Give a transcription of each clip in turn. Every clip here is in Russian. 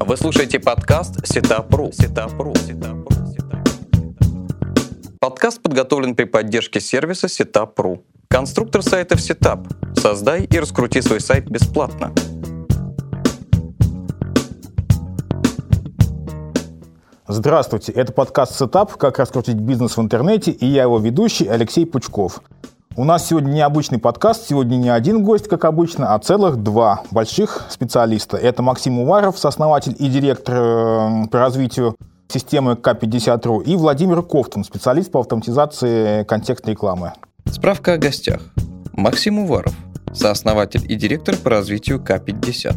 Вы слушаете подкаст Сетапру. Сетапру. Подкаст подготовлен при поддержке сервиса Setup.ru. Конструктор сайтов Setup. Создай и раскрути свой сайт бесплатно. Здравствуйте, это подкаст Setup «Как раскрутить бизнес в интернете» и я его ведущий Алексей Пучков. У нас сегодня необычный подкаст, сегодня не один гость, как обычно, а целых два больших специалиста. Это Максим Уваров, сооснователь и директор э, по развитию системы К50.ру, и Владимир Кофтун, специалист по автоматизации контекстной рекламы. Справка о гостях. Максим Уваров, сооснователь и директор по развитию К50,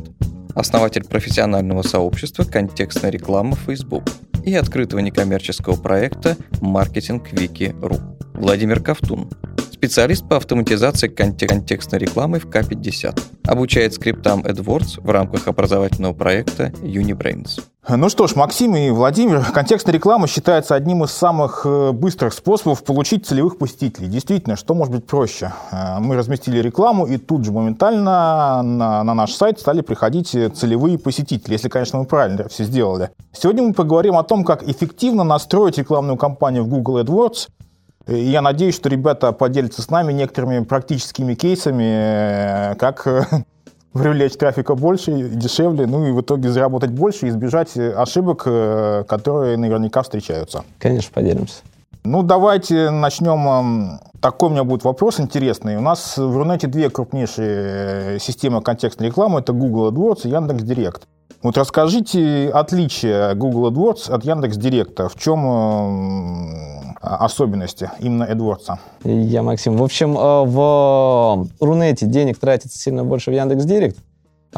основатель профессионального сообщества «Контекстная реклама» Facebook и открытого некоммерческого проекта «Маркетинг Вики.ру». Владимир Ковтун, специалист по автоматизации контекстной рекламы в К50. Обучает скриптам AdWords в рамках образовательного проекта Unibrains. Ну что ж, Максим и Владимир, контекстная реклама считается одним из самых э, быстрых способов получить целевых посетителей. Действительно, что может быть проще? Э, мы разместили рекламу, и тут же моментально на, на наш сайт стали приходить целевые посетители, если, конечно, мы правильно все сделали. Сегодня мы поговорим о том, как эффективно настроить рекламную кампанию в Google AdWords – я надеюсь, что ребята поделятся с нами некоторыми практическими кейсами, э, как э, привлечь трафика больше дешевле, ну и в итоге заработать больше и избежать ошибок, э, которые наверняка встречаются. Конечно, поделимся. Ну, давайте начнем. Такой у меня будет вопрос интересный. У нас в Рунете две крупнейшие системы контекстной рекламы. Это Google AdWords и Яндекс.Директ. Вот расскажите отличие Google AdWords от Яндекс.Директа. В чем особенности именно AdWords? Я Максим. В общем, э, в Рунете денег тратится сильно больше в Яндекс.Директ.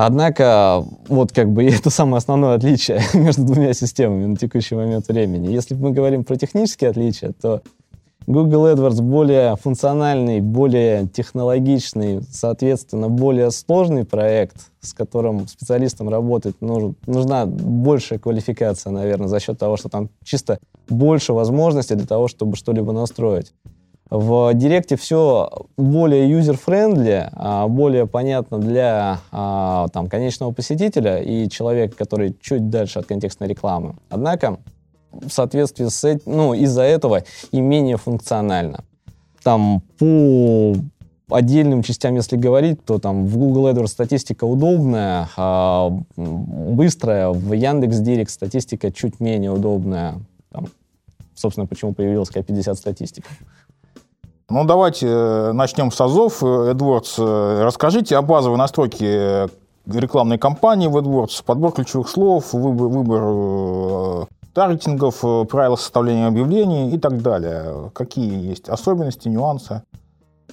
Однако, вот как бы это самое основное отличие между двумя системами на текущий момент времени. Если мы говорим про технические отличия, то Google AdWords более функциональный, более технологичный, соответственно, более сложный проект, с которым специалистам работать нужна большая квалификация, наверное, за счет того, что там чисто больше возможностей для того, чтобы что-либо настроить. В Директе все более user-friendly, а, более понятно для а, там, конечного посетителя и человека, который чуть дальше от контекстной рекламы. Однако в соответствии с этим, ну, из-за этого и менее функционально. Там по отдельным частям, если говорить, то там в Google AdWords статистика удобная, а быстрая, в Яндекс Директ статистика чуть менее удобная. Там, собственно, почему появилась К50 статистика. Ну, давайте э, начнем с АЗОВ. AdWords, э, расскажите о базовой настройке рекламной кампании в AdWords, подбор ключевых слов, выбор, выбор таргетингов, э, правила составления объявлений и так далее. Какие есть особенности, нюансы?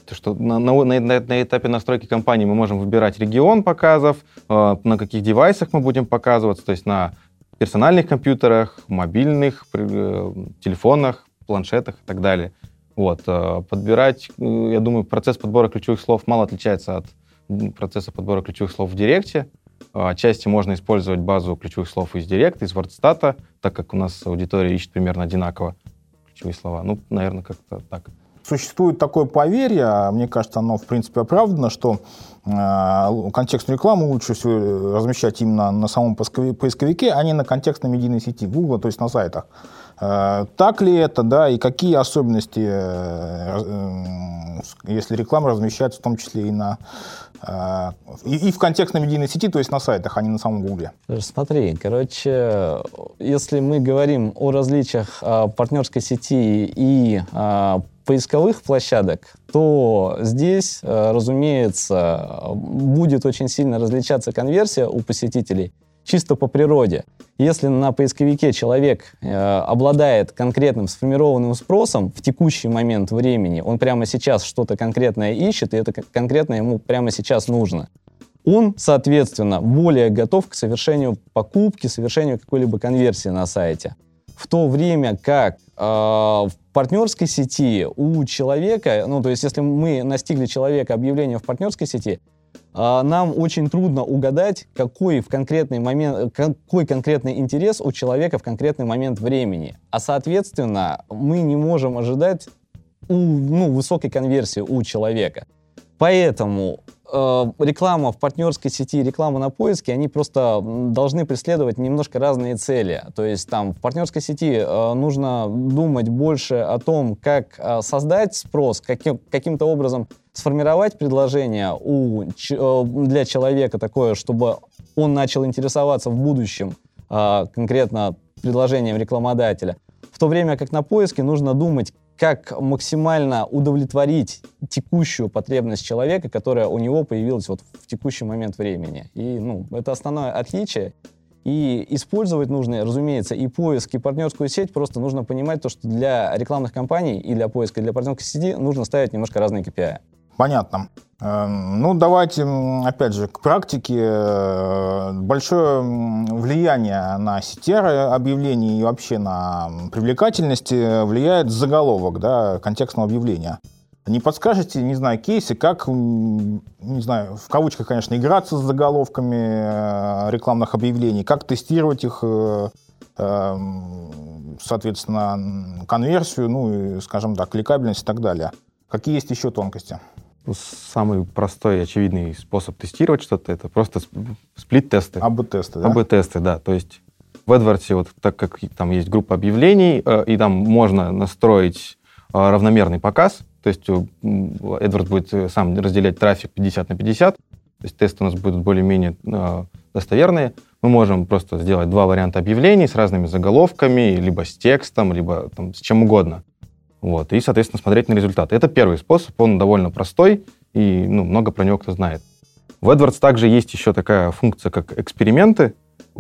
То, что на, на, на, на этапе настройки компании мы можем выбирать регион показов, э, на каких девайсах мы будем показываться, то есть на персональных компьютерах, мобильных, э, телефонах, планшетах и так далее. Вот, э, подбирать, э, я думаю, процесс подбора ключевых слов мало отличается от процесса подбора ключевых слов в Директе. А, отчасти можно использовать базу ключевых слов из Директа, из WordStat, так как у нас аудитория ищет примерно одинаково ключевые слова. Ну, наверное, как-то так. Существует такое поверье, а мне кажется, оно, в принципе, оправдано, что э, контекстную рекламу лучше всего размещать именно на самом поисковике, а не на контекстной медийной сети Google, то есть на сайтах. Э, так ли это, да, и какие особенности, э, э, если реклама размещается в том числе и на и, в контекстной медийной сети, то есть на сайтах, а не на самом Гугле. Смотри, короче, если мы говорим о различиях партнерской сети и поисковых площадок, то здесь, разумеется, будет очень сильно различаться конверсия у посетителей чисто по природе. Если на поисковике человек э, обладает конкретным сформированным спросом в текущий момент времени, он прямо сейчас что-то конкретное ищет, и это конкретное ему прямо сейчас нужно, он, соответственно, более готов к совершению покупки, совершению какой-либо конверсии на сайте. В то время как э, в партнерской сети у человека, ну, то есть если мы настигли человека объявление в партнерской сети, нам очень трудно угадать, какой в конкретный момент, какой конкретный интерес у человека в конкретный момент времени. А соответственно, мы не можем ожидать у, ну, высокой конверсии у человека. Поэтому реклама в партнерской сети реклама на поиске, они просто должны преследовать немножко разные цели. То есть там в партнерской сети э, нужно думать больше о том, как э, создать спрос, каким, каким-то образом сформировать предложение у, э, для человека такое, чтобы он начал интересоваться в будущем э, конкретно предложением рекламодателя. В то время как на поиске нужно думать, как максимально удовлетворить текущую потребность человека, которая у него появилась вот в текущий момент времени. И ну, это основное отличие. И использовать нужно, разумеется, и поиск, и партнерскую сеть. Просто нужно понимать то, что для рекламных кампаний и для поиска, и для партнерской сети нужно ставить немножко разные KPI. Понятно. Эм, ну, давайте, опять же, к практике. Э, большое влияние на CTR объявлений и вообще на привлекательность влияет заголовок да, контекстного объявления. Не подскажете, не знаю, кейсы, как, не знаю, в кавычках, конечно, играться с заголовками э, рекламных объявлений, как тестировать их, э, соответственно, конверсию, ну и, скажем так, кликабельность и так далее. Какие есть еще тонкости? Самый простой и очевидный способ тестировать что-то это просто сплит-тесты. АБ-тесты, да? АБ-тесты, да. То есть в AdWords, вот так как там есть группа объявлений, э, и там можно настроить э, равномерный показ, то есть AdWords будет э, сам разделять трафик 50 на 50, то есть тесты у нас будут более-менее достоверные. Мы можем просто сделать два варианта объявлений с разными заголовками, либо с текстом, либо там, с чем угодно. Вот, и, соответственно, смотреть на результаты. Это первый способ, он довольно простой, и ну, много про него кто знает. В AdWords также есть еще такая функция, как эксперименты.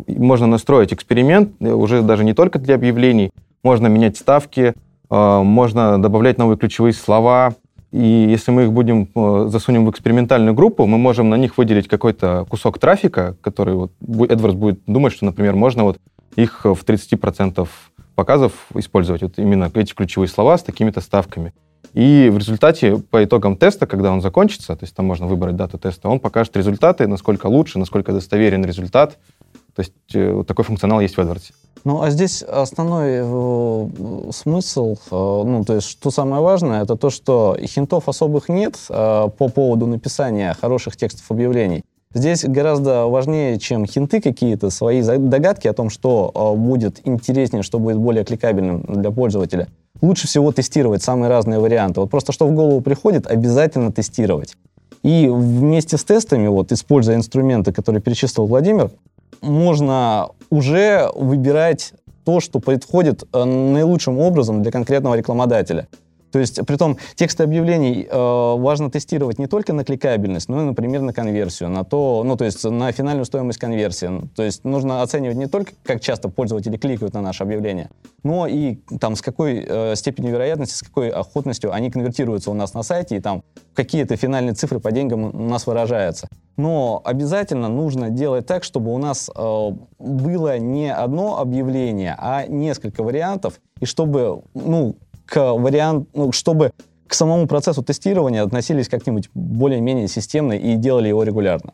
Можно настроить эксперимент э, уже даже не только для объявлений, можно менять ставки, э, можно добавлять новые ключевые слова, и если мы их будем э, засунем в экспериментальную группу, мы можем на них выделить какой-то кусок трафика, который вот AdWords будет думать, что, например, можно вот их в 30% показов использовать вот именно эти ключевые слова с такими-то ставками. И в результате, по итогам теста, когда он закончится, то есть там можно выбрать дату теста, он покажет результаты, насколько лучше, насколько достоверен результат. То есть э, вот такой функционал есть в AdWords. Ну, а здесь основной э, смысл, э, ну, то есть, что самое важное, это то, что хинтов особых нет э, по поводу написания хороших текстов объявлений. Здесь гораздо важнее, чем хинты какие-то, свои догадки о том, что э, будет интереснее, что будет более кликабельным для пользователя. Лучше всего тестировать самые разные варианты. Вот просто что в голову приходит, обязательно тестировать. И вместе с тестами, вот, используя инструменты, которые перечислил Владимир, можно уже выбирать то, что подходит э, наилучшим образом для конкретного рекламодателя. То есть, при том, тексты объявлений э, важно тестировать не только на кликабельность, но и, например, на конверсию, на то, ну, то есть на финальную стоимость конверсии. То есть нужно оценивать не только, как часто пользователи кликают на наше объявление, но и там с какой э, степенью вероятности, с какой охотностью они конвертируются у нас на сайте, и там какие-то финальные цифры по деньгам у нас выражаются. Но обязательно нужно делать так, чтобы у нас э, было не одно объявление, а несколько вариантов, и чтобы, ну, к варианту, ну, чтобы к самому процессу тестирования относились как-нибудь более-менее системно и делали его регулярно?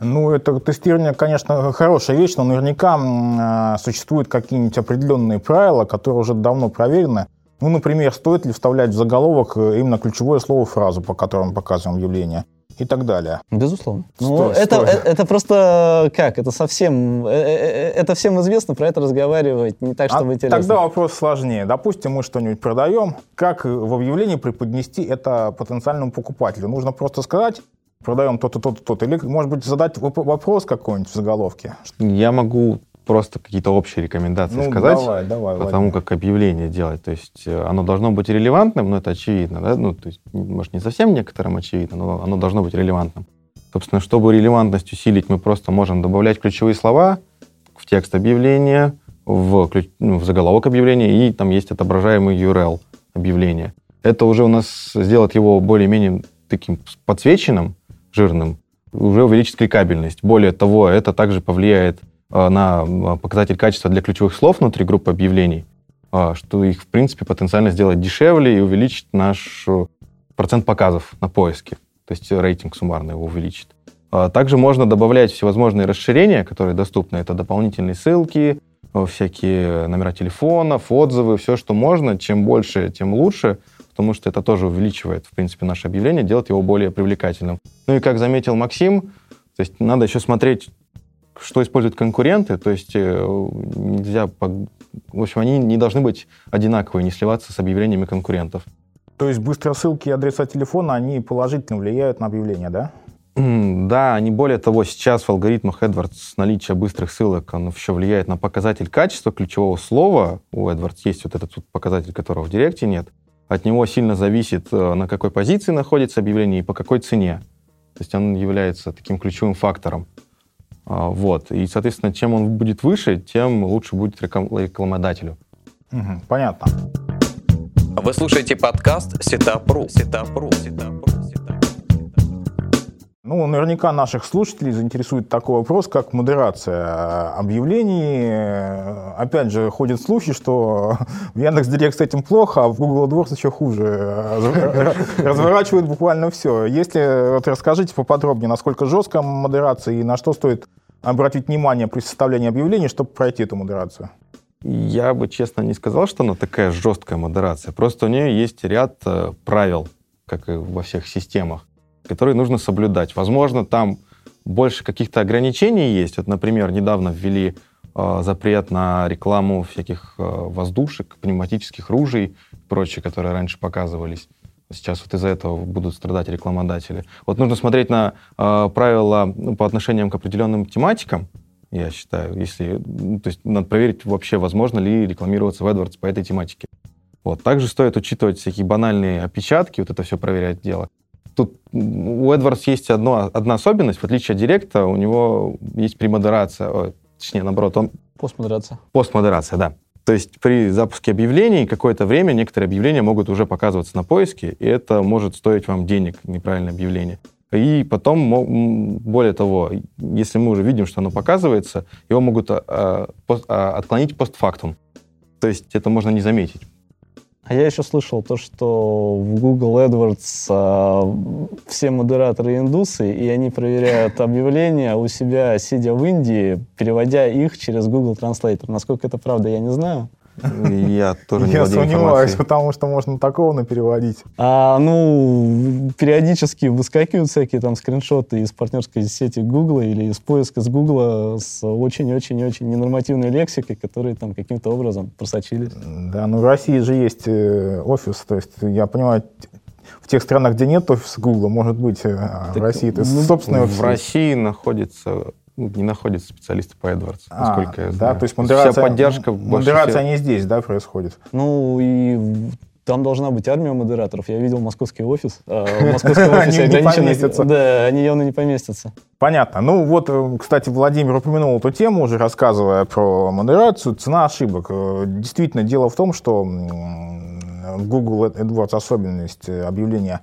Ну, это тестирование, конечно, хорошая вещь, но наверняка э, существуют какие-нибудь определенные правила, которые уже давно проверены. Ну, например, стоит ли вставлять в заголовок э, именно ключевое слово фразу, по которому показываем объявление и так далее. Безусловно. Ну, это, Это, это просто как? Это совсем... Э, э, э, это всем известно, про это разговаривать не так, чтобы а интересно. Тогда вопрос сложнее. Допустим, мы что-нибудь продаем. Как в объявлении преподнести это потенциальному покупателю? Нужно просто сказать, продаем то-то, то-то, то-то. Или, может быть, задать вопрос какой-нибудь в заголовке? Я могу просто какие-то общие рекомендации ну, сказать, давай, давай, по тому, как объявление делать. То есть э, оно должно быть релевантным, но это очевидно. Да? Ну, то есть, может, не совсем некоторым очевидно, но оно должно быть релевантным. Собственно, чтобы релевантность усилить, мы просто можем добавлять ключевые слова в текст объявления, в, ну, в заголовок объявления, и там есть отображаемый URL объявления. Это уже у нас сделает его более-менее таким подсвеченным, жирным, уже увеличит кликабельность. Более того, это также повлияет на э, показатель качества для ключевых слов внутри группы объявлений, э, что их, в принципе, потенциально сделать дешевле и увеличить наш процент показов на поиске, то есть рейтинг суммарно его увеличит. Также можно добавлять всевозможные расширения, которые доступны. Это дополнительные ссылки, всякие номера телефонов, отзывы, все, что можно. Чем больше, тем лучше, потому что это тоже увеличивает, в принципе, наше объявление, делает его более привлекательным. Ну и как заметил Максим, то есть надо еще смотреть, что используют конкуренты, то есть э, нельзя, в общем, они не должны быть одинаковые, не сливаться с объявлениями конкурентов. То есть быстрые ссылки и адреса телефона, они положительно влияют на объявление, да? Да, они более того, сейчас в алгоритмах AdWords наличие быстрых ссылок, оно еще влияет на показатель качества ключевого слова. У AdWords есть вот этот вот показатель, которого в Директе нет. От него сильно зависит, э, на какой позиции находится объявление и по какой цене. То есть он является таким ключевым фактором. А, вот. И, соответственно, чем он будет выше, тем лучше будет рекламодателю. Угу, понятно. Вы слушаете подкаст Сетапру. Сетапру. Сетапру. Ну, наверняка наших слушателей заинтересует такой вопрос, как модерация объявлений. Опять же, ходят слухи, что в Яндекс.Директ с этим плохо, а в Google AdWords еще хуже. Разворачивают буквально все. Если, вот расскажите поподробнее, насколько жесткая модерация и на что стоит обратить внимание при составлении объявлений, чтобы пройти эту модерацию? Я бы, честно, не сказал, что она такая жесткая модерация. Просто у нее есть ряд э, правил, как и во всех системах которые нужно соблюдать. Возможно, там больше каких-то ограничений есть. Вот, например, недавно ввели э, запрет на рекламу всяких э, воздушек, пневматических ружей и прочее, которые раньше показывались. Сейчас вот из-за этого будут страдать рекламодатели. Вот нужно смотреть на э, правила ну, по отношениям к определенным тематикам, я считаю, если, ну, то есть надо проверить вообще, возможно ли рекламироваться в AdWords по этой тематике. Вот. Также стоит учитывать всякие банальные опечатки, вот это все проверять дело. Тут у AdWords есть одно, одна особенность, в отличие от Директа, у него есть премодерация, о, точнее, наоборот, он... Постмодерация. Постмодерация, да. То есть при запуске объявлений какое-то время некоторые объявления могут уже показываться на поиске, и это может стоить вам денег, неправильное объявление. И потом, более того, если мы уже видим, что оно показывается, его могут а, а, отклонить постфактум. То есть это можно не заметить. А я еще слышал то, что в Google AdWords а, все модераторы индусы, и они проверяют объявления у себя, сидя в Индии, переводя их через Google Translator. Насколько это правда, я не знаю. Я тоже не Я сомневаюсь, потому что можно такого напереводить. А, ну, периодически выскакивают всякие там скриншоты из партнерской сети Google или из поиска с Google с очень-очень-очень ненормативной лексикой, которые там каким-то образом просочились. Да, ну в России же есть э, офис, то есть я понимаю, в тех странах, где нет офиса Google, может быть, э, а в России это ну, собственный офис. В России находится не находятся специалисты по AdWords, а, насколько я знаю. Да, то есть модерация, Вся поддержка модерация не здесь, да, происходит? Ну, и там должна быть армия модераторов. Я видел московский офис. А в московском офисе ограничены... Да, они явно не поместятся. Понятно. Ну вот, э, кстати, Владимир упомянул эту тему, уже рассказывая про модерацию. Цена ошибок. Э, действительно, дело в том, что Google AdWords особенность объявления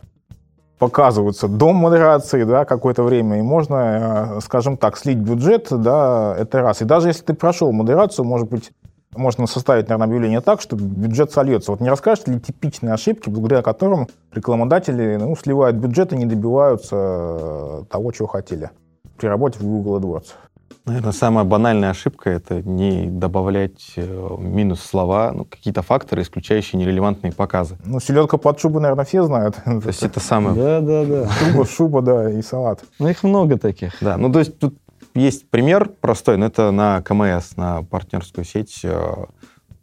показываются до модерации, да, какое-то время, и можно, э, скажем так, слить бюджет, да, это раз. И даже если ты прошел модерацию, может быть, можно составить, наверное, объявление так, что бюджет сольется. Вот не расскажете ли типичные ошибки, благодаря которым рекламодатели ну, сливают бюджет и не добиваются э, того, чего хотели при работе в Google AdWords? Наверное, самая банальная ошибка — это не добавлять э, минус слова, ну, какие-то факторы, исключающие нерелевантные показы. Ну, селедка под шубу, наверное, все знают. То есть это самое... Да, да, да. Шуба, шуба, да, и салат. Ну, их много таких. Да, ну, то есть тут есть пример простой, но это на КМС, на партнерскую сеть. Э,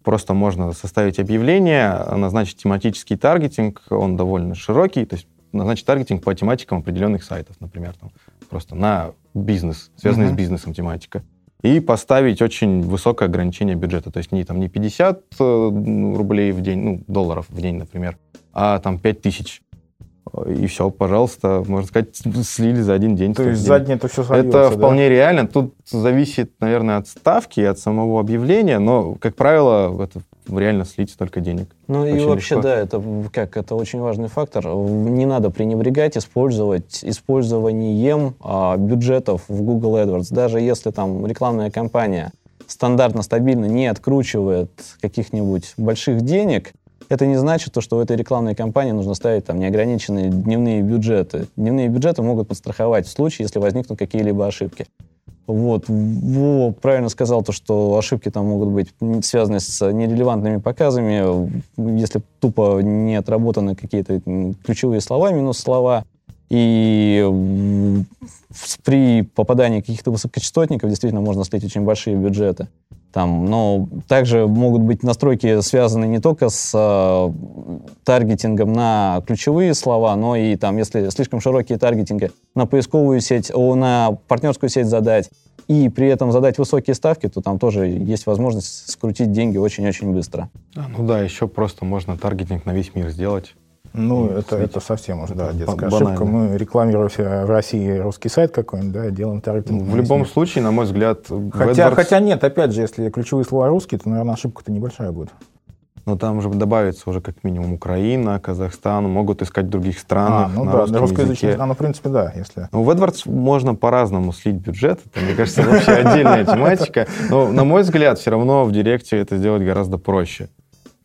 просто можно составить объявление, назначить тематический таргетинг, он довольно широкий, то есть назначить таргетинг по тематикам определенных сайтов, например, там, просто на бизнес, связанный uh-huh. с бизнесом тематика. И поставить очень высокое ограничение бюджета. То есть не, там, не 50 э, рублей в день, ну, долларов в день, например, а там 5 тысяч. И все, пожалуйста, можно сказать, слили за один день. То есть за день это все сольется, Это вполне да? реально. Тут зависит, наверное, от ставки от самого объявления, но, как правило, это реально слить столько денег. Ну и вообще, легко. да, это как это очень важный фактор. Не надо пренебрегать использовать использованием а, бюджетов в Google AdWords. Даже если там рекламная кампания стандартно, стабильно не откручивает каких-нибудь больших денег, это не значит, то, что у этой рекламной кампании нужно ставить там неограниченные дневные бюджеты. Дневные бюджеты могут подстраховать в случае, если возникнут какие-либо ошибки. Вот. Вова правильно сказал то, что ошибки там могут быть связаны с нерелевантными показами, если тупо не отработаны какие-то ключевые слова, минус слова. И при попадании каких-то высокочастотников действительно можно слить очень большие бюджеты. Там, но также могут быть настройки связаны не только с э, таргетингом на ключевые слова, но и там, если слишком широкие таргетинги на поисковую сеть, о, на партнерскую сеть задать, и при этом задать высокие ставки, то там тоже есть возможность скрутить деньги очень-очень быстро. А, ну да, еще просто можно таргетинг на весь мир сделать. Ну, ну это, это совсем уже, да, детская банально. ошибка. Мы рекламируем в России русский сайт какой-нибудь, да, делаем таргетинг. В любом случае, на мой взгляд... Хотя, AdWords... хотя нет, опять же, если ключевые слова русские, то, наверное, ошибка-то небольшая будет. Но там уже добавится уже как минимум Украина, Казахстан, могут искать в других странах. А, ну на да, русскоязычные страны, в принципе, да. Если... Ну, в AdWords можно по-разному слить бюджет. Это, мне кажется, вообще отдельная тематика. Но, на мой взгляд, все равно в Директе это сделать гораздо проще.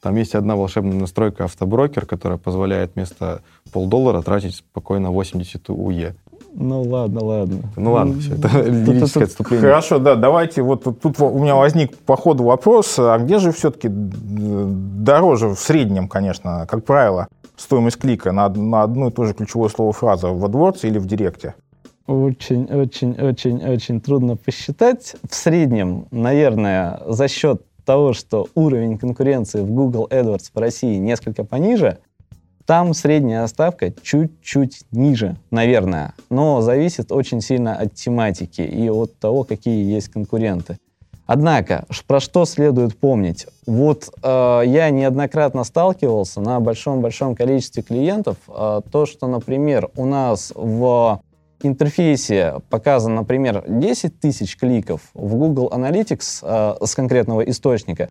Там есть одна волшебная настройка автоброкер, которая позволяет вместо полдоллара тратить спокойно 80 УЕ. Ну ладно, ладно. Ну ладно, все, это лирическое отступление. Хорошо, да, давайте, вот тут у меня возник по ходу вопрос, а где же все-таки дороже в среднем, конечно, как правило, стоимость клика на, на одну и ту же ключевое слово фраза в AdWords или в Директе? Очень, очень, очень, очень трудно посчитать. В среднем, наверное, за счет того, что уровень конкуренции в Google AdWords в России несколько пониже, там средняя ставка чуть-чуть ниже, наверное, но зависит очень сильно от тематики и от того, какие есть конкуренты. Однако, про что следует помнить? Вот э, я неоднократно сталкивался на большом-большом количестве клиентов, э, то, что, например, у нас в интерфейсе показано, например, 10 тысяч кликов в Google Analytics э, с конкретного источника,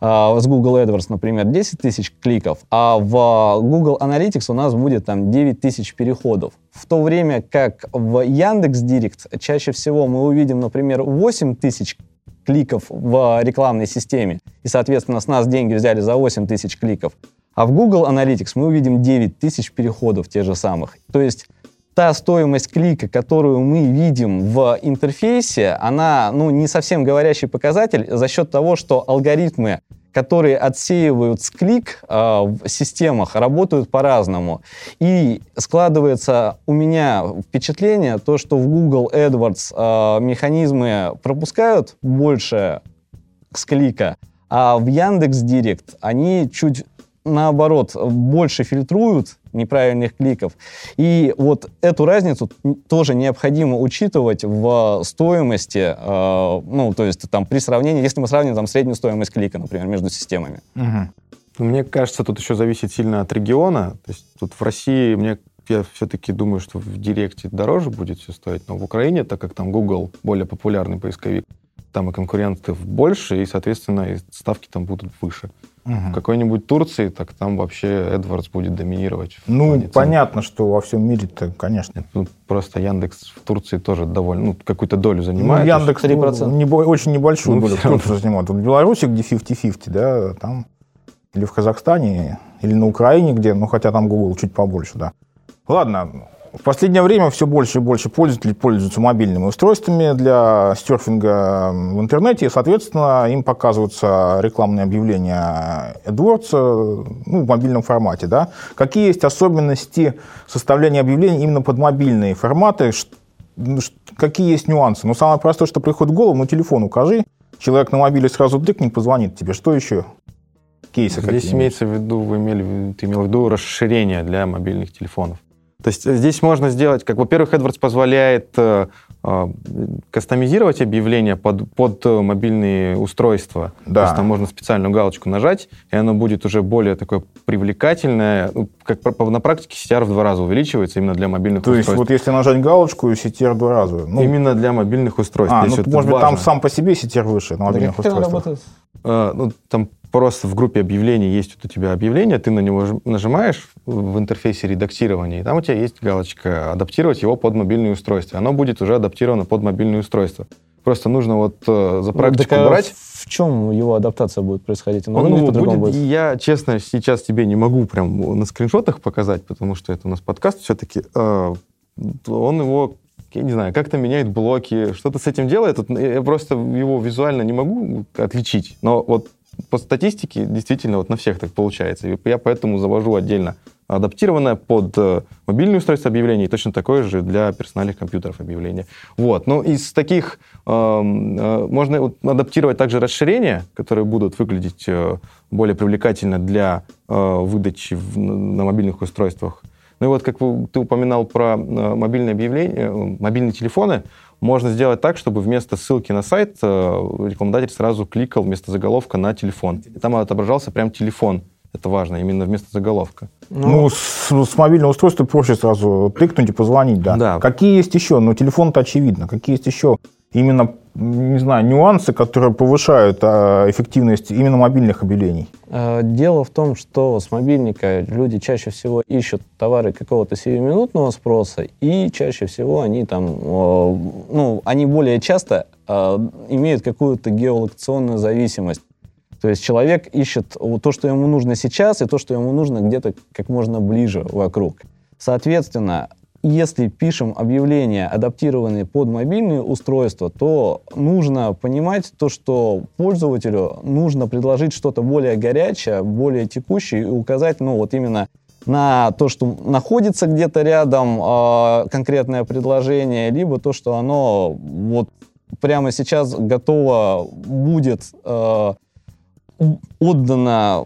э, с Google AdWords, например, 10 тысяч кликов, а в Google Analytics у нас будет там 9 тысяч переходов. В то время как в Яндекс Директ чаще всего мы увидим, например, 8 тысяч кликов в рекламной системе, и, соответственно, с нас деньги взяли за 8 тысяч кликов. А в Google Analytics мы увидим 9 тысяч переходов тех же самых. То есть та стоимость клика, которую мы видим в интерфейсе, она ну, не совсем говорящий показатель за счет того, что алгоритмы, которые отсеивают с клик э, в системах, работают по-разному. И складывается у меня впечатление, то, что в Google AdWords э, механизмы пропускают больше с клика, а в Яндекс Директ они чуть наоборот, больше фильтруют неправильных кликов. И вот эту разницу тоже необходимо учитывать в стоимости, э, ну, то есть там при сравнении, если мы сравним там среднюю стоимость клика, например, между системами. Угу. Мне кажется, тут еще зависит сильно от региона. То есть тут в России мне я все-таки думаю, что в Директе дороже будет все стоить, но в Украине, так как там Google более популярный поисковик, там и конкурентов больше, и, соответственно, и ставки там будут выше. Угу. В какой-нибудь Турции, так там вообще Эдвардс будет доминировать. Ну, понятно, что во всем мире-то, конечно. Нет, ну, просто Яндекс в Турции тоже довольно, ну, какую-то долю занимает. Ну, Яндекс 3%. Ну, не, очень небольшую ну, долю кто-то занимает. Вот в Беларуси, где 50-50, да, там, или в Казахстане, или на Украине, где, ну, хотя там Google чуть побольше, да. Ладно, в последнее время все больше и больше пользователей пользуются мобильными устройствами для серфинга в интернете, и, соответственно, им показываются рекламные объявления AdWords ну, в мобильном формате. Да? Какие есть особенности составления объявлений именно под мобильные форматы? Какие есть нюансы? Ну, самое простое, что приходит в голову, ну, телефон укажи, человек на мобиле сразу тыкнет, позвонит тебе. Что еще? Кейсы Здесь имеется в виду, вы имели, ты имел в виду расширение для мобильных телефонов. То есть э, здесь можно сделать, как, во-первых, AdWords позволяет э, э, кастомизировать объявления под, под мобильные устройства. Да. То есть там можно специальную галочку нажать, и оно будет уже более такое привлекательное. Ну, как на практике CTR в два раза увеличивается именно для мобильных То устройств. То есть вот если нажать галочку, CTR в два раза? Ну, именно для мобильных устройств. А, ну, может быть, там сам по себе CTR выше на мобильных да, устройствах? Uh, ну, там просто в группе объявлений есть вот у тебя объявление, ты на него нажимаешь в интерфейсе редактирования, и там у тебя есть галочка «Адаптировать его под мобильное устройство». Оно будет уже адаптировано под мобильное устройство. Просто нужно вот э, за ну, практику ну, брать. В чем его адаптация будет происходить? Он, ну, будет, будет? Я, честно, сейчас тебе не могу прям на скриншотах показать, потому что это у нас подкаст все-таки. Э, он его я не знаю, как-то меняет блоки, что-то с этим делает. Я просто его визуально не могу отличить. Но вот по статистике действительно вот на всех так получается. И я поэтому завожу отдельно адаптированное под э, мобильное устройство объявлений, и точно такое же для персональных компьютеров объявления. Вот. Ну, из таких э, э, можно вот, адаптировать также расширения, которые будут выглядеть э, более привлекательно для э, выдачи в, на мобильных устройствах. Ну и вот, как ты упоминал про э, мобильные объявления, мобильные телефоны, можно сделать так, чтобы вместо ссылки на сайт э, рекламодатель сразу кликал вместо заголовка на телефон. И там отображался прям телефон это важно, именно вместо заголовка. Ну, ну с, с мобильного устройства проще сразу тыкнуть и позвонить, да. да. Какие есть еще? Ну, телефон-то очевидно. Какие есть еще именно, не знаю, нюансы, которые повышают а, эффективность именно мобильных объявлений? Э, дело в том, что с мобильника люди чаще всего ищут товары какого-то сиюминутного спроса, и чаще всего они там, ну, они более часто э, имеют какую-то геолокационную зависимость. То есть человек ищет то, что ему нужно сейчас, и то, что ему нужно где-то как можно ближе вокруг. Соответственно, если пишем объявления, адаптированные под мобильные устройства, то нужно понимать то, что пользователю нужно предложить что-то более горячее, более текущее и указать, ну, вот именно на то, что находится где-то рядом э, конкретное предложение, либо то, что оно вот прямо сейчас готово будет э, отдано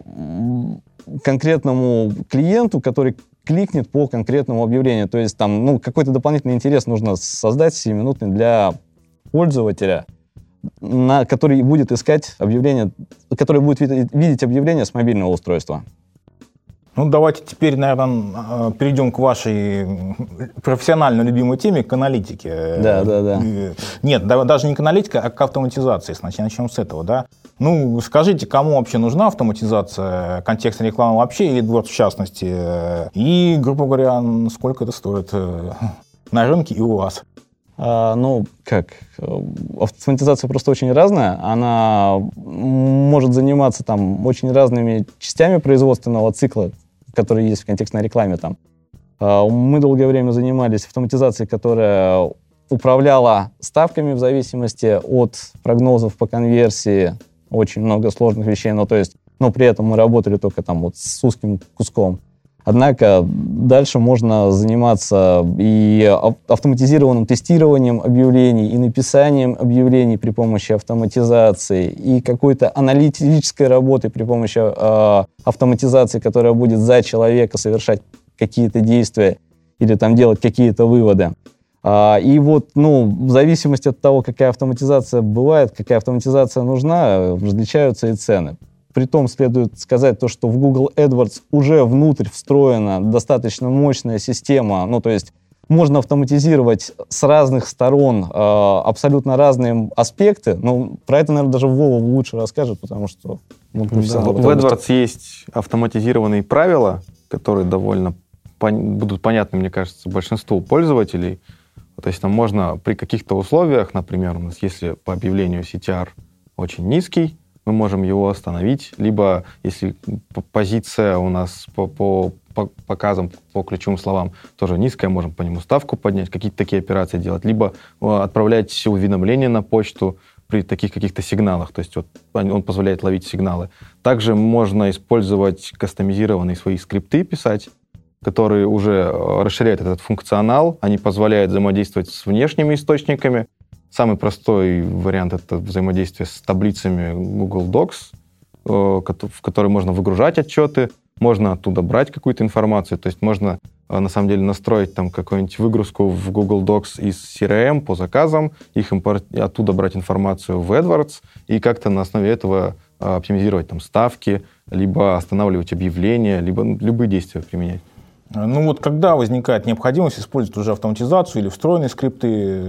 конкретному клиенту, который кликнет по конкретному объявлению. То есть там ну, какой-то дополнительный интерес нужно создать 7-минутный для пользователя, на, который будет искать объявление, который будет видеть объявление с мобильного устройства. Ну, давайте теперь, наверное, э, перейдем к вашей профессионально любимой теме, к аналитике. Да, да, да. Нет, даже не к аналитике, а к автоматизации. Сначала начнем с этого, да. Ну, скажите, кому вообще нужна автоматизация контекстной рекламы вообще, и AdWords в частности? И, грубо говоря, сколько это стоит э, на рынке и у вас? А, ну, как? Автоматизация просто очень разная. Она может заниматься там очень разными частями производственного цикла, которые есть в контекстной рекламе там. А, мы долгое время занимались автоматизацией, которая управляла ставками в зависимости от прогнозов по конверсии. Очень много сложных вещей, но то есть, но при этом мы работали только там вот с узким куском. Однако дальше можно заниматься и автоматизированным тестированием объявлений, и написанием объявлений при помощи автоматизации, и какой-то аналитической работой при помощи э, автоматизации, которая будет за человека совершать какие-то действия или там делать какие-то выводы. А, и вот, ну, в зависимости от того, какая автоматизация бывает, какая автоматизация нужна, различаются и цены. Притом следует сказать то, что в Google AdWords уже внутрь встроена достаточно мощная система, ну то есть можно автоматизировать с разных сторон э, абсолютно разные аспекты. Ну, про это, наверное, даже Вова лучше расскажет, потому что профессионал. Да, в AdWords что... есть автоматизированные правила, которые довольно пон- будут понятны, мне кажется, большинству пользователей. То есть там можно при каких-то условиях, например, у нас если по объявлению CTR очень низкий, мы можем его остановить, либо если позиция у нас по, по, по показам, по ключевым словам тоже низкая, можем по нему ставку поднять, какие-то такие операции делать, либо э, отправлять уведомления на почту при таких каких-то сигналах, то есть вот он позволяет ловить сигналы. Также можно использовать кастомизированные свои скрипты писать, которые уже э, расширяют этот функционал, они позволяют взаимодействовать с внешними источниками, Самый простой вариант — это взаимодействие с таблицами Google Docs, э, в которые можно выгружать отчеты, можно оттуда брать какую-то информацию, то есть можно э, на самом деле настроить там какую-нибудь выгрузку в Google Docs из CRM по заказам, их импорт... оттуда брать информацию в AdWords и как-то на основе этого э, оптимизировать там ставки, либо останавливать объявления, либо ну, любые действия применять. Ну вот когда возникает необходимость использовать уже автоматизацию или встроенные скрипты?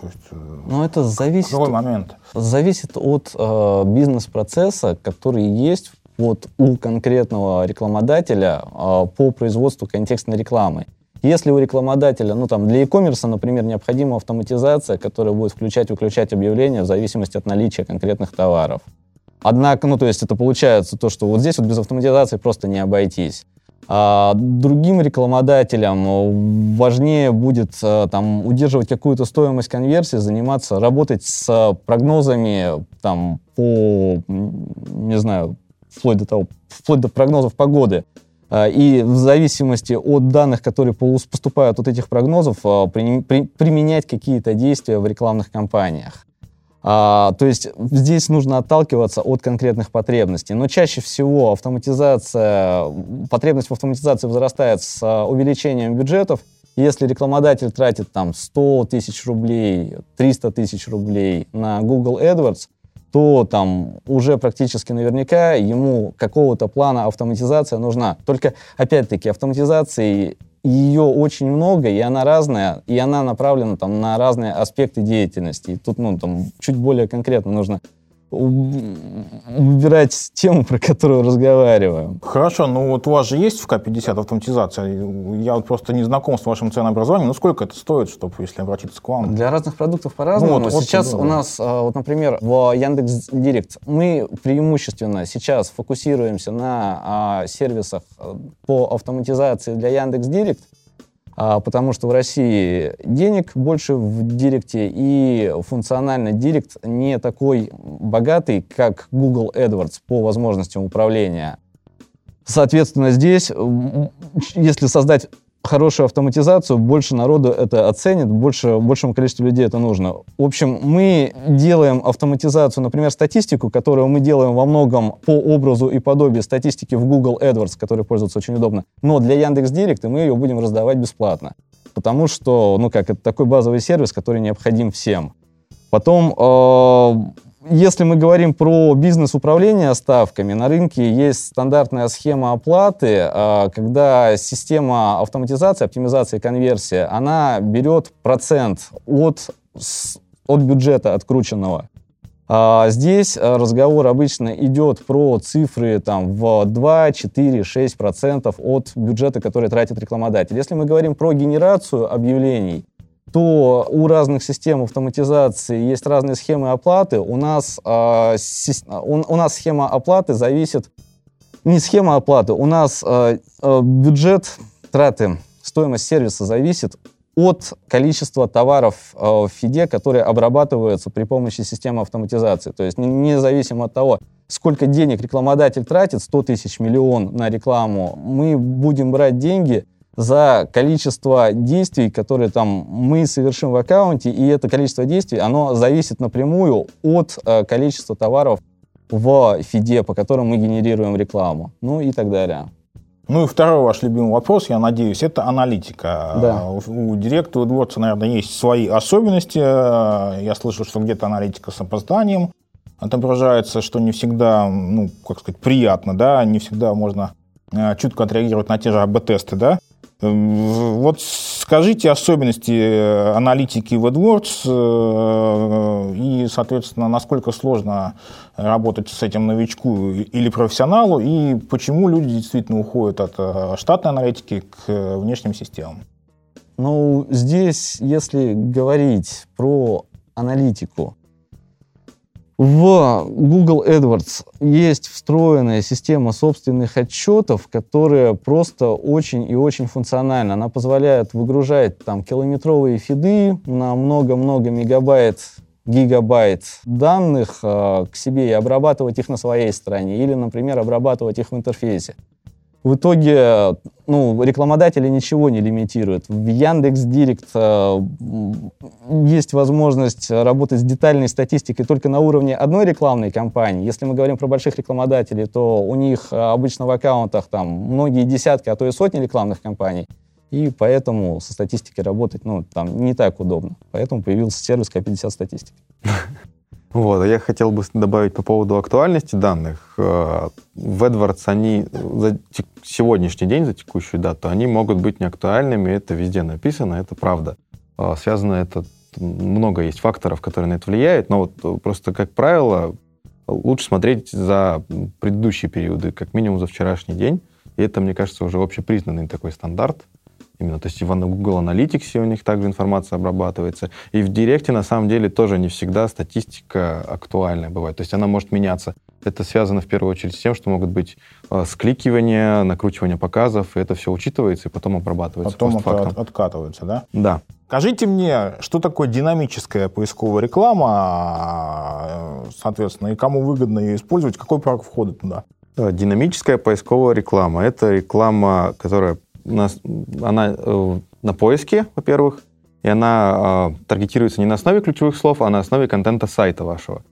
То есть, э, ну это зависит, какой момент? зависит от э, бизнес-процесса, который есть вот у конкретного рекламодателя э, по производству контекстной рекламы. Если у рекламодателя, ну там для e-commerce, например, необходима автоматизация, которая будет включать-выключать объявления в зависимости от наличия конкретных товаров. Однако, ну то есть это получается то, что вот здесь вот без автоматизации просто не обойтись. А другим рекламодателям важнее будет э, там, удерживать какую-то стоимость конверсии, заниматься, работать с прогнозами там, по, не знаю, вплоть до того, вплоть до прогнозов погоды. И в зависимости от данных, которые поступают от этих прогнозов, применять какие-то действия в рекламных кампаниях. А, то есть здесь нужно отталкиваться от конкретных потребностей. Но чаще всего автоматизация, потребность в автоматизации возрастает с а, увеличением бюджетов. Если рекламодатель тратит там 100 тысяч рублей, 300 тысяч рублей на Google AdWords, то там уже практически наверняка ему какого-то плана автоматизация нужна. Только, опять-таки, автоматизации ее очень много, и она разная, и она направлена там, на разные аспекты деятельности. И тут ну, там, чуть более конкретно нужно выбирать тему, про которую разговариваем. Хорошо, ну вот у вас же есть в К-50 автоматизация. Я вот просто не знаком с вашим ценообразованием. Ну сколько это стоит, чтобы, если обратиться к вам? Для разных продуктов по-разному. Ну, вот, сейчас вот, у нас, а, вот, например, в Яндекс Директ мы преимущественно сейчас фокусируемся на а, сервисах а, по автоматизации для Яндекс Директ а, потому что в России денег больше в Директе, и функционально Директ не такой богатый, как Google AdWords по возможностям управления. Соответственно, здесь, если создать хорошую автоматизацию, больше народу это оценит, больше, большему количеству людей это нужно. В общем, мы делаем автоматизацию, например, статистику, которую мы делаем во многом по образу и подобию статистики в Google AdWords, который пользуется очень удобно. Но для Яндекс Директа мы ее будем раздавать бесплатно. Потому что, ну как, это такой базовый сервис, который необходим всем. Потом э, если мы говорим про бизнес-управление ставками, на рынке есть стандартная схема оплаты, а, когда система автоматизации, оптимизации конверсии, она берет процент от, от бюджета открученного. А здесь разговор обычно идет про цифры там, в 2, 4, 6 процентов от бюджета, который тратит рекламодатель. Если мы говорим про генерацию объявлений, то у разных систем автоматизации есть разные схемы оплаты. У нас, э, у, у нас схема оплаты зависит... Не схема оплаты, у нас э, э, бюджет траты, стоимость сервиса зависит от количества товаров э, в фиде, которые обрабатываются при помощи системы автоматизации. То есть независимо от того, сколько денег рекламодатель тратит, 100 тысяч, миллион на рекламу, мы будем брать деньги за количество действий, которые там мы совершим в аккаунте, и это количество действий, оно зависит напрямую от э, количества товаров в фиде, по которым мы генерируем рекламу, ну и так далее. Ну и второй ваш любимый вопрос, я надеюсь, это аналитика. Да. У, у директора AdWords, наверное, есть свои особенности. Я слышу, что где-то аналитика с опозданием отображается, что не всегда, ну, как сказать, приятно, да, не всегда можно э, чутко отреагировать на те же АБ-тесты, да. Вот скажите особенности э, аналитики в AdWords э, и, соответственно, насколько сложно работать с этим новичку или профессионалу, и почему люди действительно уходят от э, штатной аналитики к внешним системам? Ну, здесь, если говорить про аналитику, в Google AdWords есть встроенная система собственных отчетов, которая просто очень и очень функциональна. Она позволяет выгружать там километровые фиды на много-много мегабайт гигабайт данных э, к себе и обрабатывать их на своей стороне или, например, обрабатывать их в интерфейсе. В итоге ну, рекламодатели ничего не лимитируют. В Яндекс Директ э, есть возможность работать с детальной статистикой только на уровне одной рекламной кампании. Если мы говорим про больших рекламодателей, то у них э, обычно в аккаунтах там многие десятки, а то и сотни рекламных кампаний. И поэтому со статистикой работать ну, там, не так удобно. Поэтому появился сервис К50 статистики. Вот, а я хотел бы добавить по поводу актуальности данных. Э, в AdWords они за сегодняшний день, за текущую дату, они могут быть неактуальными, это везде написано, это правда. Э, связано это, много есть факторов, которые на это влияют, но вот просто, как правило, лучше смотреть за предыдущие периоды, как минимум за вчерашний день, и это, мне кажется, уже общепризнанный такой стандарт, Именно, то есть и в Google Analytics у них также информация обрабатывается. И в Директе, на самом деле, тоже не всегда статистика актуальная бывает. То есть она может меняться Это связано в первую очередь с тем, что могут быть э, скликивания, накручивание показов, и это все учитывается и потом обрабатывается Потом это от- откатывается, да? Да. Скажите мне, что такое динамическая поисковая реклама, соответственно, и кому выгодно ее использовать, какой порог входа туда? Динамическая поисковая реклама. Это реклама, которая она э, на поиске, во-первых, и она э, таргетируется не на основе ключевых слов, а на основе контента сайта вашего.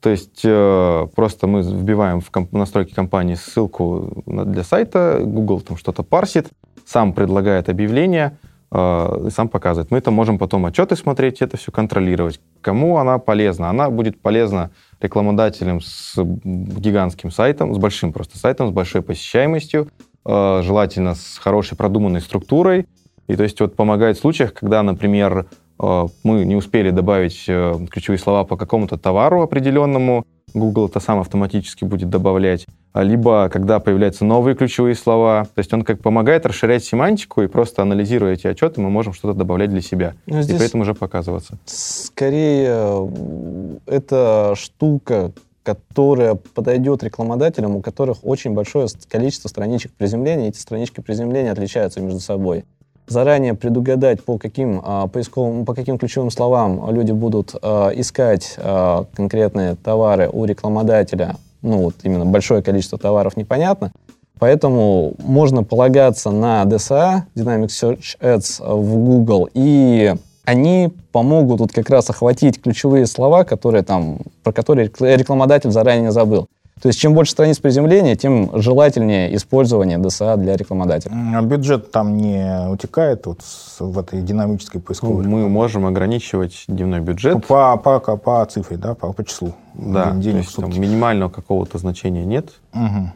То есть э, просто мы вбиваем в комп- настройки компании ссылку для сайта, Google там что-то парсит, сам предлагает объявление, э, сам показывает. Мы это можем потом отчеты смотреть, это все контролировать. Кому она полезна? Она будет полезна рекламодателям с гигантским сайтом, с большим просто сайтом, с большой посещаемостью, желательно с хорошей продуманной структурой. И то есть вот помогает в случаях, когда, например, э, мы не успели добавить э, ключевые слова по какому-то товару определенному, Google это сам автоматически будет добавлять, а либо когда появляются новые ключевые слова. То есть он как помогает расширять семантику, и просто анализируя эти отчеты, мы можем что-то добавлять для себя. Ну, И этом уже показываться. скорее м, это штука, которая подойдет рекламодателям, у которых очень большое количество страничек приземления. Эти странички приземления отличаются между собой. Заранее предугадать, по каким а, поисковым, по каким ключевым словам люди будут а, искать а, конкретные товары у рекламодателя, ну вот именно большое количество товаров непонятно. Поэтому можно полагаться на DSA, Dynamic Search Ads в Google, и они помогут вот как раз охватить ключевые слова, которые там, про которые рекл- рекламодатель заранее забыл. То есть чем больше страниц приземления, тем желательнее использование DSA для рекламодателя. А Бюджет там не утекает вот в этой динамической поисковой мы можем ограничивать дневной бюджет. По, по, по цифре, да, по, по числу Да, ден- то денег в есть там минимального какого-то значения нет. Мгм.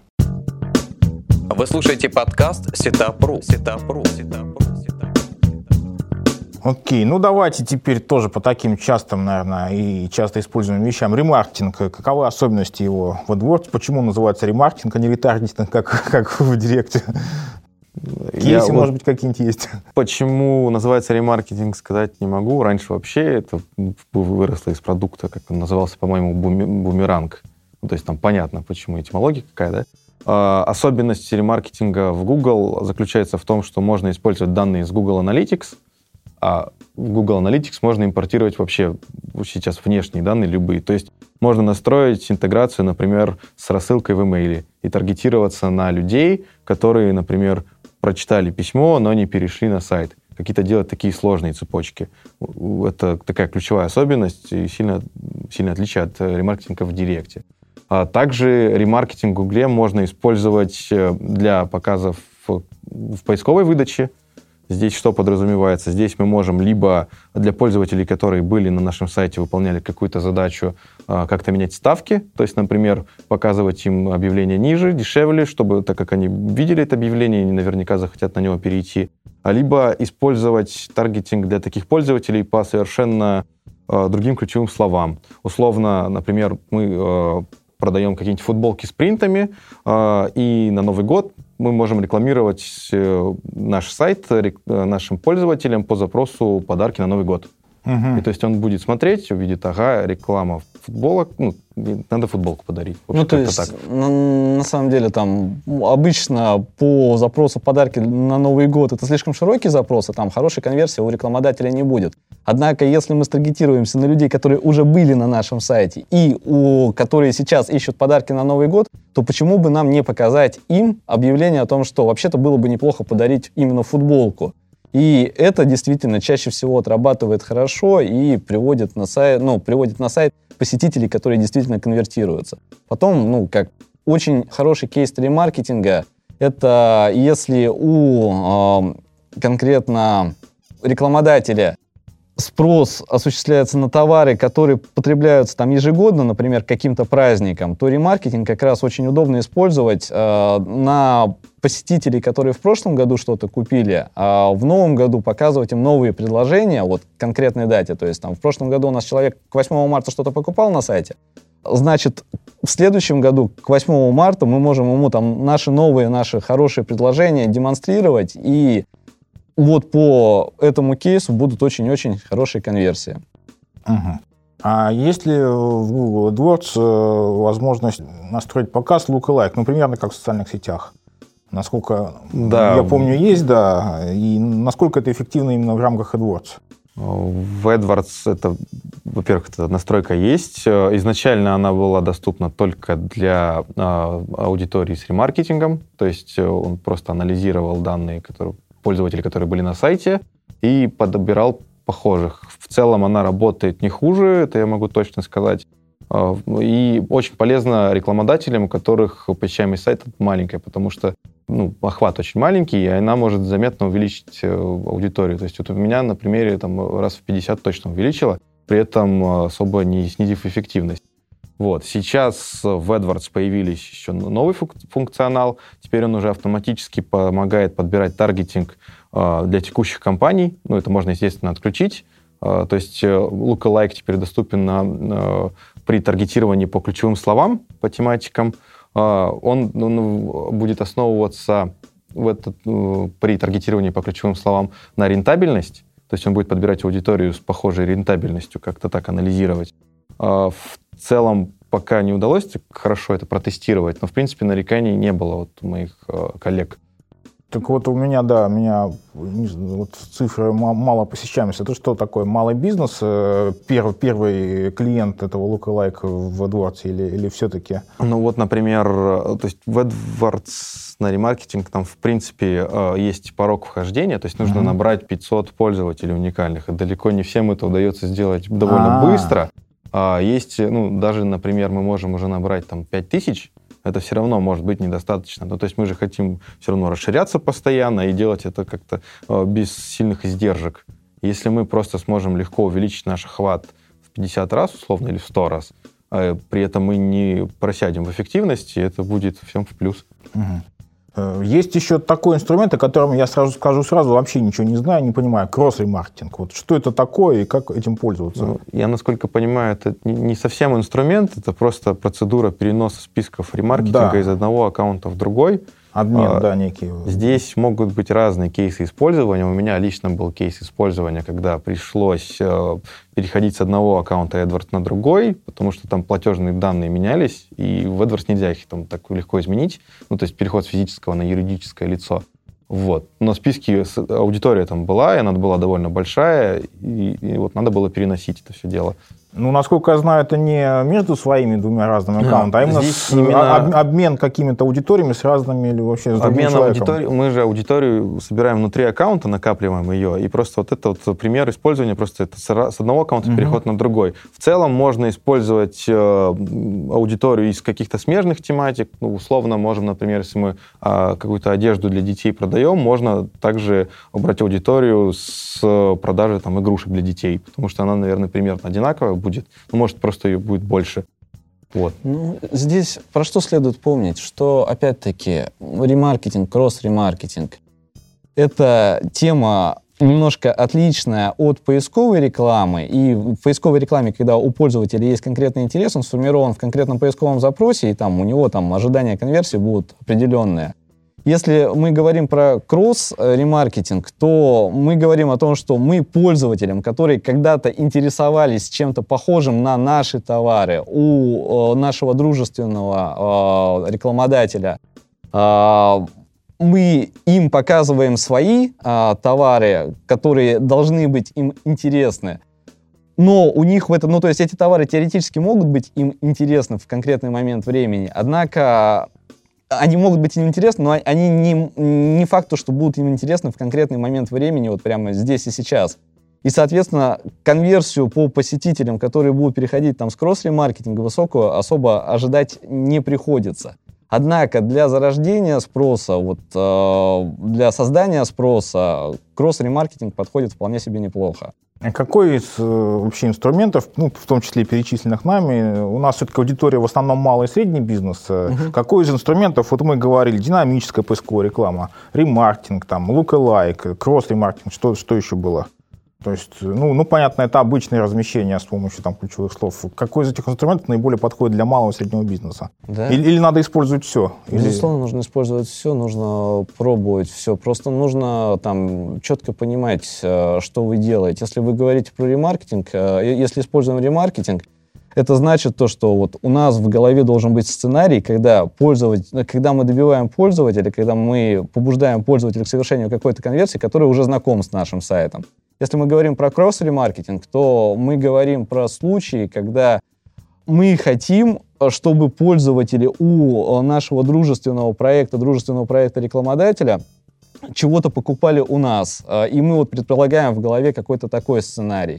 Вы слушаете подкаст Сетапру. Сетапру. Сетапру. Окей, ну давайте теперь тоже по таким частым, наверное, и часто используемым вещам. Ремаркетинг, каковы особенности его в AdWords? Почему он называется ремаркетинг, а не ретаргетинг, как, как в Директе? Кейсы, может быть, какие-нибудь есть? Почему называется ремаркетинг, сказать не могу. Раньше вообще это выросло из продукта, как он назывался, по-моему, буме- бумеранг. Ну, то есть там понятно, почему этимология какая, да? А, Особенность ремаркетинга в Google заключается в том, что можно использовать данные из Google Analytics, а в Google Analytics можно импортировать вообще сейчас внешние данные любые. То есть можно настроить интеграцию, например, с рассылкой в email и таргетироваться на людей, которые, например, прочитали письмо, но не перешли на сайт. Какие-то делать такие сложные цепочки. Это такая ключевая особенность и сильно, сильное отличие от э, ремаркетинга в Директе. А также ремаркетинг в Гугле можно использовать э, для показов в поисковой выдаче. Здесь что подразумевается? Здесь мы можем либо для пользователей, которые были на нашем сайте, выполняли какую-то задачу, а, как-то менять ставки, то есть, например, показывать им объявление ниже, дешевле, чтобы, так как они видели это объявление, они наверняка захотят на него перейти, а либо использовать таргетинг для таких пользователей по совершенно э, другим ключевым словам. Условно, например, мы э, продаем какие-нибудь футболки с принтами, и на Новый год мы можем рекламировать э, наш сайт э, нашим пользователям по запросу подарки на Новый год. Мгм. И то есть он будет смотреть, увидит, ага, реклама футболок, ну, надо футболку подарить. Общем, Ну, то есть, так. на, на самом деле, там, обычно по запросу подарки на Новый год это слишком широкий запрос, и там хорошей конверсии у рекламодателя не будет. Однако, если мы старгетируемся на людей, которые уже были на нашем сайте, и у, которые сейчас ищут подарки на Новый год, то почему бы нам не показать им объявление о том, что вообще-то было бы неплохо подарить именно футболку? И это действительно чаще всего отрабатывает хорошо и приводит на сайт, ну, приводит на сайт посетителей, которые действительно конвертируются. Потом, ну, как очень хороший кейс ремаркетинга, это если у эм, конкретно рекламодателя спрос осуществляется на товары, которые потребляются там ежегодно, например, каким-то праздникам, то ремаркетинг как раз очень удобно использовать э, на посетителей, которые в прошлом году что-то купили, а в новом году показывать им новые предложения, вот конкретной дате. То есть там в прошлом году у нас человек к 8 марта что-то покупал на сайте, значит, в следующем году, к 8 марта, мы можем ему там наши новые, наши хорошие предложения демонстрировать, и вот по этому кейсу будут очень-очень хорошие конверсии. Мгм. А есть ли в Google AdWords э, возможность настроить показ lookalike, ну, примерно как в социальных сетях? Насколько Да. я помню, есть, да. И насколько это эффективно именно в рамках AdWords? В AdWords это, во-первых, эта настройка есть. Э, Изначально она была доступна только для а, аудитории с ремаркетингом, то есть э, он просто анализировал данные которые, пользователей, которые были на сайте, и подбирал похожих. В целом она работает не хуже, это я могу точно сказать. А, И очень полезно рекламодателям, у которых посещаемость сайта маленькая, потому что ну, охват очень маленький, и она может заметно увеличить э, аудиторию. То есть вот у меня на примере там, раз в 50 точно увеличила, при этом э, особо не снизив эффективность. Вот. Сейчас в AdWords появились еще новый функ- функционал. Теперь он уже автоматически помогает подбирать таргетинг э, для текущих компаний. Ну, это можно, естественно, отключить. Э, То есть э, lookalike теперь доступен на, при таргетировании по ключевым словам, по тематикам. Э, Он, он будет основываться в этот, э, при таргетировании по ключевым словам на рентабельность. То есть он будет подбирать аудиторию с похожей рентабельностью, как-то так анализировать. А, В целом пока не удалось хорошо это протестировать, но в принципе нареканий не было у моих э, коллег. Так вот у меня, да, у меня знаю, вот цифры ма- мало посещаемости. Это что такое? Малый бизнес? э, Первый, первый клиент этого lookalike в AdWords или, или все-таки? Ну вот, например, э, то есть в AdWords на ремаркетинг там в принципе есть порог вхождения, то есть нужно Мгм. набрать 500 пользователей уникальных, и далеко не всем это удается сделать довольно А. быстро. А есть, э, ну даже, например, мы можем уже набрать там 5000, это все равно может быть недостаточно. Ну, то есть мы же хотим все равно расширяться постоянно и делать это как-то э, без сильных издержек. Если мы просто сможем легко увеличить наш охват в 50 раз, условно, или в 100 раз, э, при этом мы не просядем в эффективности, это будет всем в плюс. Мгм. Э, Есть еще такой инструмент, о котором я сразу скажу сразу, вообще ничего не знаю, не понимаю. Кросс-ремаркетинг. Вот что это такое и как этим пользоваться? Ну, я, насколько понимаю, это не- не совсем инструмент, это просто процедура переноса списков ремаркетинга Да. из одного аккаунта в другой. Обмен, а, да, некий. Здесь могут быть разные кейсы использования. У меня лично был кейс использования, когда пришлось э, переходить с одного аккаунта AdWords на другой, потому что там платежные данные менялись, и в AdWords нельзя их там так легко изменить. Ну, то есть переход с физического на юридическое лицо. Вот. Но списки, с- аудитория там была, и она была довольно большая, и, и вот надо было переносить это все дело. Ну, насколько я знаю, это не между своими двумя разными аккаунтами, а именно, с- именно- об- обмен какими-то аудиториями с разными или вообще с Обмен аудитории, мы же аудиторию собираем внутри аккаунта, накапливаем ее, и просто вот это вот пример использования, просто это с одного аккаунта Мгм. переход на другой. В целом можно использовать э, аудиторию из каких-то смежных тематик, ну, условно можем, например, если мы а, какую-то одежду для детей продаем, можно также убрать аудиторию с э, продажи там игрушек для детей, потому что она, наверное, примерно одинаковая будет, ну, может, просто ее будет больше. Вот. Ну, здесь про что следует помнить, что, опять-таки, ремаркетинг, кросс-ремаркетинг — это тема немножко отличная от поисковой рекламы. И в поисковой рекламе, когда у пользователя есть конкретный интерес, он сформирован в конкретном поисковом запросе, и там у него там ожидания конверсии будут определенные. Если мы говорим про кросс-ремаркетинг, то мы говорим о том, что мы пользователям, которые когда-то интересовались чем-то похожим на наши товары у э, нашего дружественного э, рекламодателя, э, мы им показываем свои э, товары, которые должны быть им интересны. Но у них в этом, ну то есть эти товары теоретически могут быть им интересны в конкретный момент времени, однако они могут быть им интересны, но они не, не факт, то, что будут им интересны в конкретный момент времени, вот прямо здесь и сейчас. И, соответственно, конверсию по посетителям, которые будут переходить там с кросс-ремаркетинга высокую, особо ожидать не приходится. Однако для зарождения спроса, вот, э, для создания спроса кросс-ремаркетинг подходит вполне себе неплохо. Какой из э, вообще инструментов, ну, в том числе перечисленных нами, у нас все-таки аудитория в основном малый и средний бизнес. э, Какой из инструментов, вот мы говорили, динамическая поисковая реклама, ремаркетинг, там, lookalike, кросс-ремаркетинг, что, что еще было? То есть, ну, ну, понятно, это обычное размещение с помощью там, ключевых слов. Какой из этих инструментов наиболее подходит для малого и среднего бизнеса? Да. Или, или надо использовать все? Или... Безусловно, нужно использовать все, нужно пробовать все. Просто нужно там четко понимать, э, что вы делаете. Если вы говорите про ремаркетинг, э, если используем ремаркетинг, это значит то, что вот у нас в голове должен быть сценарий, когда, пользователь, когда мы добиваем пользователя, когда мы побуждаем пользователя к совершению какой-то конверсии, который уже знаком с нашим сайтом. Если мы говорим про кросс-ремаркетинг, то мы говорим про случаи, когда мы хотим, чтобы пользователи у нашего дружественного проекта, дружественного проекта рекламодателя чего-то покупали у нас. И мы вот предполагаем в голове какой-то такой сценарий.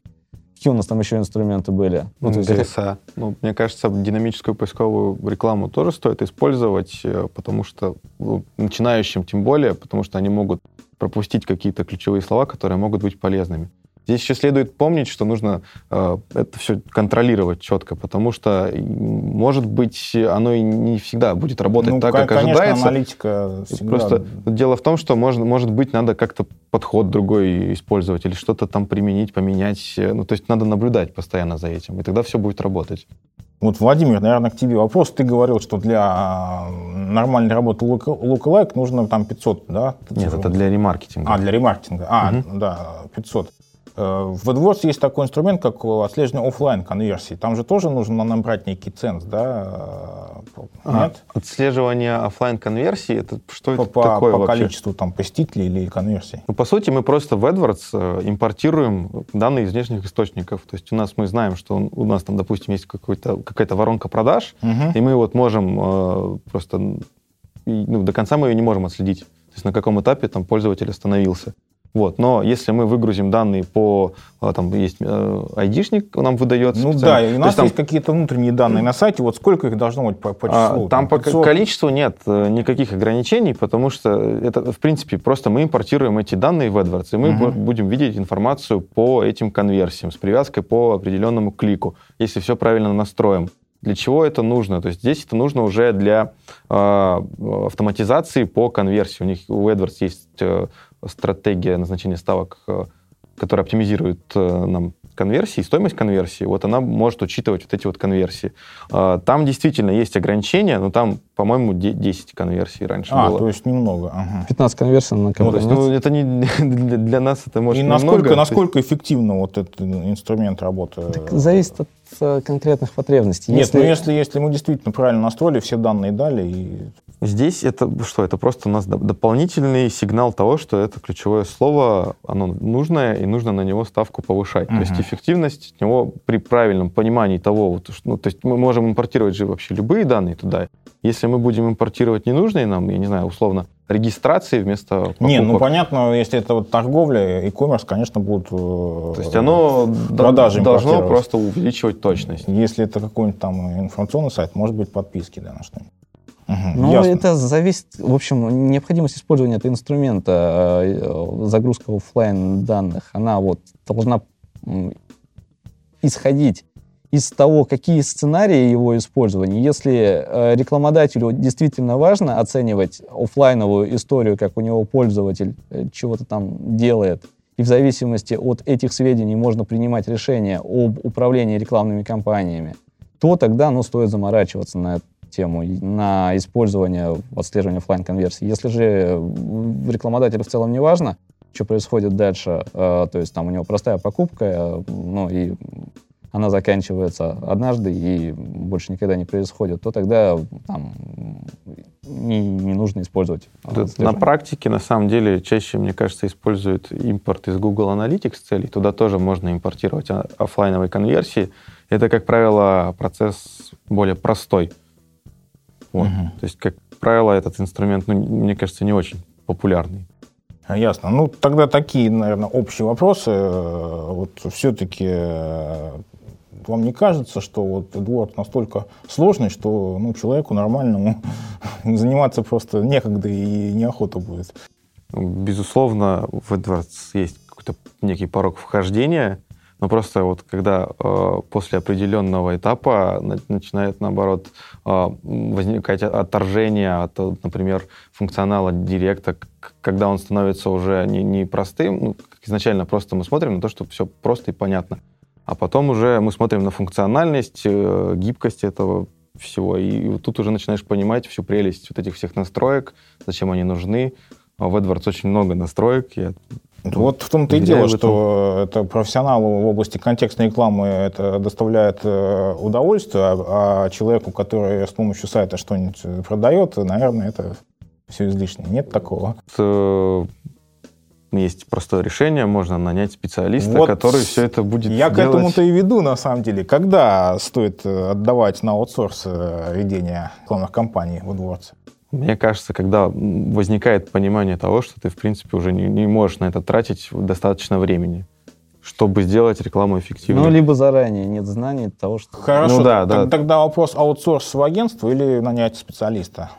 Какие у нас там еще инструменты были? Ну, DSA. Ну, мне кажется, динамическую поисковую рекламу тоже стоит использовать, э, потому что ну, начинающим тем более, потому что они могут пропустить какие-то ключевые слова, которые могут быть полезными. Здесь еще следует помнить, что нужно э, это все контролировать четко, потому что, может быть, оно и не всегда будет работать ну, так, как конечно, ожидается. аналитика всегда... Просто дело в том, что, может, может быть, надо как-то подход другой использовать или что-то там применить, поменять. Ну, то есть надо наблюдать постоянно за этим, и тогда все будет работать. Вот, Владимир, наверное, к тебе вопрос. Ты говорил, что для а, нормальной работы лук-лайк нужно там 500, да? Нет, это для ремаркетинга. А, для ремаркетинга. А, угу. да, 500. Э, в AdWords есть такой инструмент, как отслеживание офлайн конверсии. Там же тоже нужно набрать некий ценз, да? А, Нет? Отслеживание офлайн конверсии это что по, это по, такое по вообще? количеству там посетителей или конверсий? Ну, по сути, мы просто в AdWords э, импортируем данные из внешних источников. То есть у нас мы знаем, что у нас там, допустим, есть какая-то воронка продаж, угу. и мы вот можем э, просто ну, до конца мы ее не можем отследить. То есть на каком этапе там пользователь остановился. Вот. Но если мы выгрузим данные по, а, там есть э, айдишник, нам выдается. Ну да, и у нас есть, там, есть какие-то внутренние данные на сайте, вот сколько их должно быть по, по а, числу? Там, там по количеству нет э, никаких ограничений, потому что это, в принципе, просто мы импортируем эти данные в AdWords, и мы угу. будем видеть информацию по этим конверсиям с привязкой по определенному клику, если все правильно настроим. Для чего это нужно? То есть здесь это нужно уже для э, автоматизации по конверсии. У них у AdWords есть э, стратегия назначения ставок, э, которая оптимизирует э, нам конверсии, стоимость конверсии, вот она может учитывать вот эти вот конверсии. А, там действительно есть ограничения, но там, по-моему, 10 конверсий раньше а, было. то есть немного. Ага. 15 конверсий на конверсии. Ну, ну, это не для нас это может И насколько, насколько эффективно вот этот инструмент работает? Так зависит от э, конкретных потребностей. Нет, если... ну если, если мы действительно правильно настроили, все данные дали и Здесь это что? Это просто у нас дополнительный сигнал того, что это ключевое слово, оно нужное, и нужно на него ставку повышать. Uh-huh. То есть эффективность от него при правильном понимании того, вот, ну, то есть мы можем импортировать же вообще любые данные туда. Если мы будем импортировать ненужные нам, я не знаю, условно, регистрации вместо покупок. Не, ну понятно, если это вот торговля, e-commerce, конечно, будут э, То есть оно продажи должно просто увеличивать точность. Если это какой-нибудь там информационный сайт, может быть подписки, да, на что-нибудь. Угу, ну, ясно. это зависит, в общем, необходимость использования этого инструмента, э, загрузка офлайн данных, она вот должна исходить из того, какие сценарии его использования. Если э, рекламодателю действительно важно оценивать офлайновую историю, как у него пользователь э, чего-то там делает, и в зависимости от этих сведений можно принимать решение об управлении рекламными кампаниями, то тогда ну, стоит заморачиваться на тему на использование отслеживания офлайн конверсии. Если же рекламодателю в целом не важно, что происходит дальше, э, то есть там у него простая покупка, э, ну и она заканчивается однажды и больше никогда не происходит, то тогда там, не, не нужно использовать. На практике, на самом деле, чаще, мне кажется, используют импорт из Google Analytics целей. Туда тоже можно импортировать офлайновые конверсии. Это, как правило, процесс более простой. Вот. Угу. То есть, как правило, этот инструмент, ну, мне кажется, не очень популярный. Ясно. Ну, тогда такие, наверное, общие вопросы. Вот все-таки вам не кажется, что вот Эдуард настолько сложный, что ну, человеку нормальному заниматься просто некогда и неохота будет? Безусловно, в Эдвардс есть какой-то некий порог вхождения, но просто вот когда э, после определенного этапа на, начинает, наоборот, э, возникать отторжение от, например, функционала директа, когда он становится уже не, не простым, ну, изначально просто мы смотрим на то, чтобы все просто и понятно. А потом уже мы смотрим на функциональность, э, гибкость этого всего. И вот тут уже начинаешь понимать всю прелесть вот этих всех настроек, зачем они нужны. А в AdWords очень много настроек. Я вот в том-то и дело, что это профессионалу в области контекстной рекламы это доставляет э, удовольствие, а, а человеку, который с помощью сайта что-нибудь продает, наверное, это все излишне. Нет такого. Э, есть простое решение, можно нанять специалиста, вот который все это будет Я делать. к этому-то и веду, на самом деле. Когда стоит э, отдавать на аутсорс ведение рекламных кампаний в AdWords? Мне кажется, когда возникает понимание того, что ты, в принципе, уже не, не можешь на это тратить достаточно времени, чтобы сделать рекламу эффективной. Ну, либо заранее нет знаний того, что... Хорошо, ну, да, да. тогда вопрос аутсорс в агентство или нанять специалиста?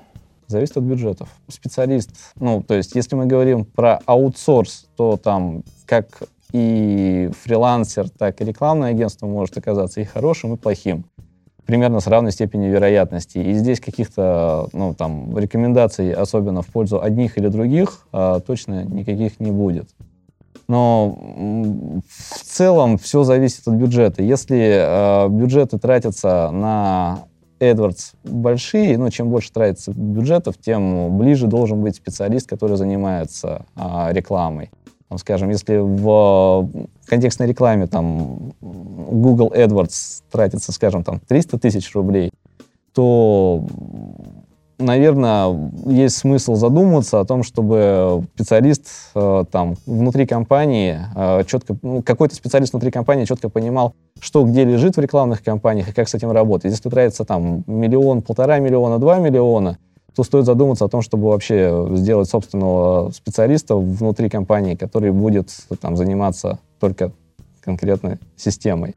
Зависит от бюджетов. Специалист, ну, то есть, если мы говорим про аутсорс, то там как и фрилансер, так и рекламное агентство может оказаться и хорошим, и плохим примерно с равной степенью вероятности. И здесь каких-то ну, там, рекомендаций, особенно в пользу одних или других, а, точно никаких не будет. Но в целом все зависит от бюджета. Если э, бюджеты тратятся на AdWords большие, ну, чем больше тратится бюджетов, тем ближе должен быть специалист, который занимается э, рекламой. Там, скажем, если в контекстной рекламе там Google AdWords тратится, скажем, там 300 тысяч рублей, то, наверное, есть смысл задуматься о том, чтобы специалист э, там внутри компании э, четко, ну, какой-то специалист внутри компании четко понимал, что где лежит в рекламных кампаниях и как с этим работать. Если тратится там миллион, полтора миллиона, два миллиона, то стоит задуматься о том, чтобы вообще сделать собственного специалиста внутри компании, который будет там, заниматься только конкретной системой.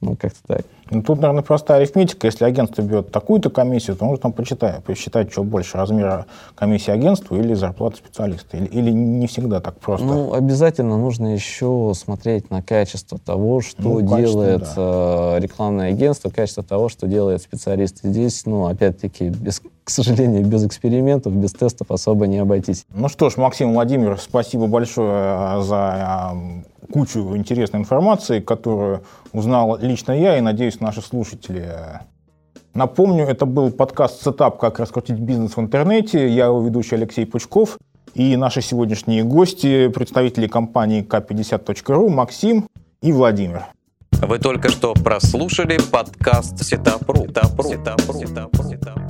Ну, как-то так. Ну, тут, наверное, простая арифметика. Если агентство берет такую-то комиссию, то нужно там почитать, посчитать, что больше, размера комиссии агентству или зарплаты специалиста. Или, или не всегда так просто? Ну, обязательно нужно еще смотреть на качество того, что ну, делает да. э, рекламное агентство, качество того, что делает специалист. Здесь, ну, опять-таки, без, к сожалению, без экспериментов, без тестов особо не обойтись. Ну что ж, Максим Владимирович, спасибо большое за э, кучу интересной информации, которую узнал лично я и, надеюсь, наши слушатели. Напомню, это был подкаст «Setup. Как раскрутить бизнес в интернете». Я его ведущий Алексей Пучков. И наши сегодняшние гости, представители компании k50.ru Максим и Владимир. Вы только что прослушали подкаст. Setup.ru. Setup.ru. Setup.ru. Setup.ru.